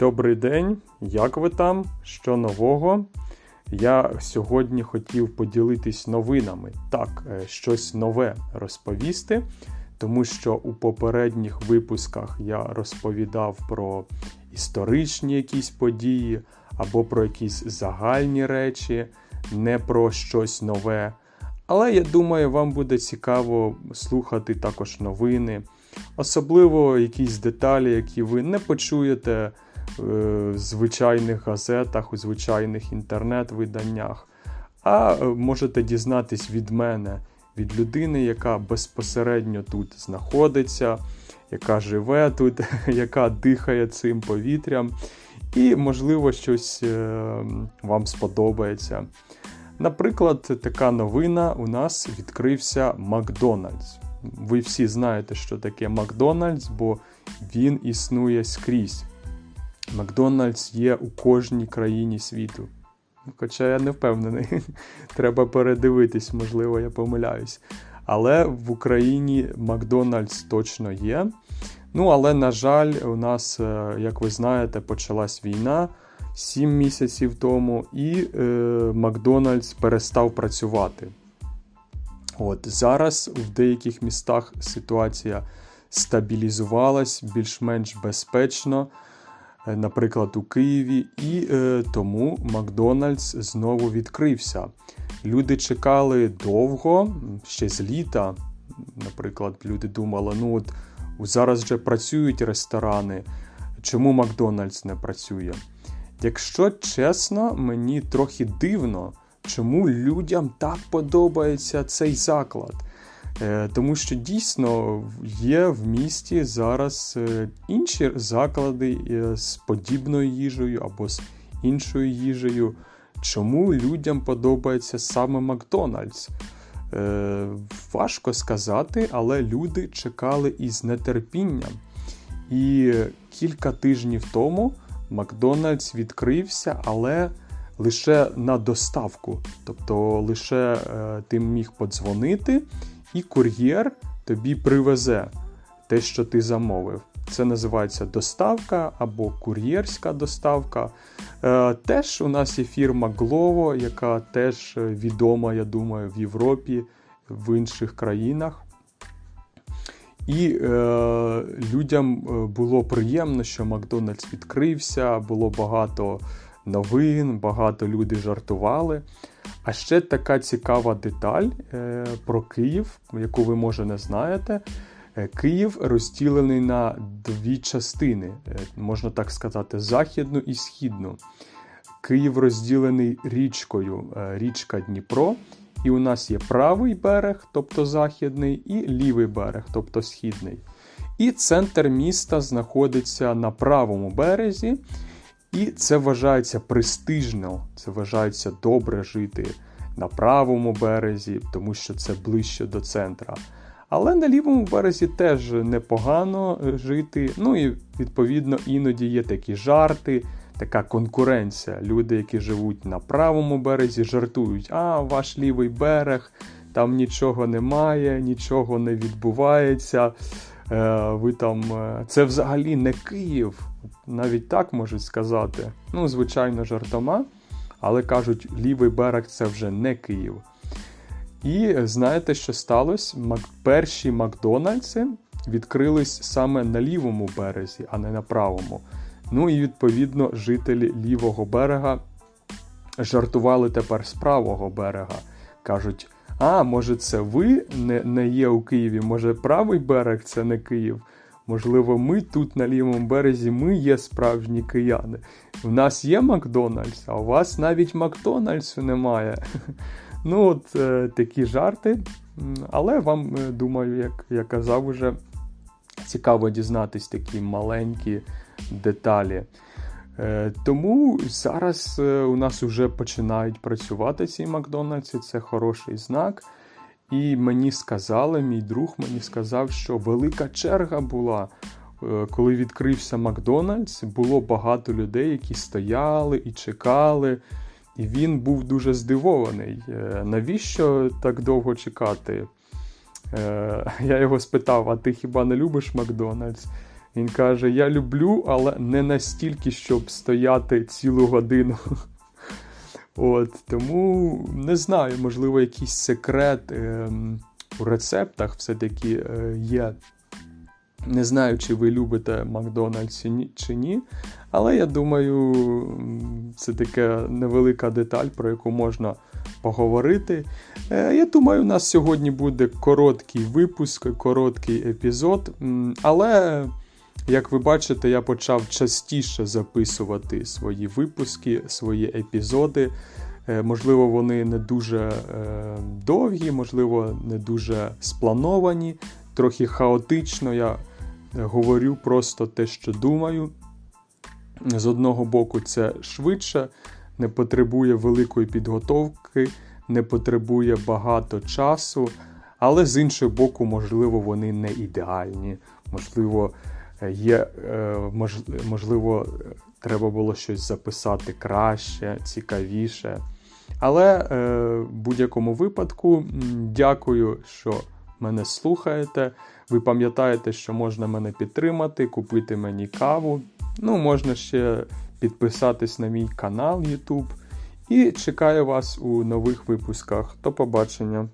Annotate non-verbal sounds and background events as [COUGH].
Добрий день, як ви там? Що нового? Я сьогодні хотів поділитись новинами. Так, е, щось нове розповісти, тому що у попередніх випусках я розповідав про історичні якісь події або про якісь загальні речі, не про щось нове. Але я думаю, вам буде цікаво слухати також новини, особливо якісь деталі, які ви не почуєте в звичайних газетах, у звичайних інтернет-виданнях. А е, можете дізнатись від мене, від людини, яка безпосередньо тут знаходиться, яка живе тут, [LAUGHS] яка дихає цим повітрям, і, можливо, щось е, вам сподобається. Наприклад, така новина у нас відкрився Макдональдс. Ви всі знаєте, що таке Макдональдс, бо він існує скрізь. Макдональдс є у кожній країні світу. Хоча я не впевнений, [LAUGHS] треба передивитись, можливо, я помиляюсь. Але в Україні Макдональдс точно є. Ну, але, на жаль, у нас, е, як ви знаєте, почалась війна 7 місяців тому, і е, Макдональдс перестав працювати. От Зараз в деяких містах ситуація стабілізувалась більш-менш безпечно. Е, наприклад, у Києві, і е, тому Макдональдс знову відкрився. Люди чекали довго, ще з літа. Наприклад, люди думали, ну от зараз вже працюють ресторани, чому Макдональдс не працює? Якщо чесно, мені трохи дивно, чому людям так подобається цей заклад. Е, тому що дійсно є в місті зараз е, інші заклади е, з подібною їжею або з іншою їжею. Чому людям подобається саме Макдональдс? Важко сказати, але люди чекали із нетерпінням. І кілька тижнів тому Макдональдс відкрився, але лише на доставку. Тобто лише ти міг подзвонити і кур'єр тобі привезе те, що ти замовив. Це називається доставка або кур'єрська доставка. Е, Теж у нас є фірма Glovo, яка теж відома, я думаю, в Європі, в інших країнах. І е, людям е, було приємно, що Макдональдс відкрився, було багато новин, багато людей жартували. А ще така цікава деталь е, про Київ, яку ви може не знаєте. Е, Київ розділений на дві частини, е, можна так сказати, західну і східну. Київ розділений річкою, річка Дніпро. І у нас є правий берег, тобто західний, і лівий берег, тобто східний. І центр міста знаходиться на правому березі. І це вважається престижно, це вважається добре жити на правому березі, тому що це ближче до центра. Але на лівому березі теж непогано жити. Ну і відповідно іноді є такі жарти, така конкуренція. Люди, які живуть на правому березі, жартують, а ваш лівий берег, там нічого немає, нічого не відбувається. Е, ви там, е, Це взагалі не Київ, навіть так можуть сказати. Ну, звичайно, жартома, але кажуть, лівий берег це вже не Київ. І знаєте, що сталося? Перші Макдональдси відкрились саме на лівому березі, а не на правому. Ну і відповідно жителі лівого берега жартували тепер з правого берега. Кажуть, а, може, це ви не не є у Києві? Може, правий берег це не Київ? Можливо, ми тут на лівому березі ми є справжні кияни. У нас є Макдональдс, а у вас навіть Макдональдсу немає. [LAUGHS] Ну, от е, такі жарти. Але вам, е, думаю, як я казав, уже цікаво дізнатись такі маленькі деталі. Е, тому зараз е, у нас вже починають працювати ці Макдональдси, це хороший знак. І мені сказали, мій друг мені сказав, що велика черга була. Е, коли відкрився Макдональдс, було багато людей, які стояли і чекали. І він був дуже здивований. Навіщо так довго чекати? Я його спитав: а ти хіба не любиш Макдональдс? Він каже: Я люблю, але не настільки, щоб стояти цілу годину. От, Тому не знаю, можливо, якийсь секрет е, у рецептах все-таки е, є. Не знаю, чи ви любите Макдональдс чи ні. Але я думаю, це така невелика деталь, про яку можна поговорити. Е, я думаю, у нас сьогодні буде короткий випуск, короткий епізод. Але, як ви бачите, я почав частіше записувати свої випуски, свої епізоди. Е, можливо, вони не дуже е, довгі, можливо, не дуже сплановані, трохи хаотично. Я говорю просто те, що думаю. З одного боку, це швидше, не потребує великої підготовки, не потребує багато часу, але з іншого боку, можливо, вони не ідеальні. Можливо, є, е, можливо, треба було щось записати краще, цікавіше. Але е, в будь-якому випадку, дякую, що мене слухаєте. Ви пам'ятаєте, що можна мене підтримати, купити мені каву. Ну, можна ще підписатись на мій канал YouTube. І чекаю вас у нових випусках. До побачення!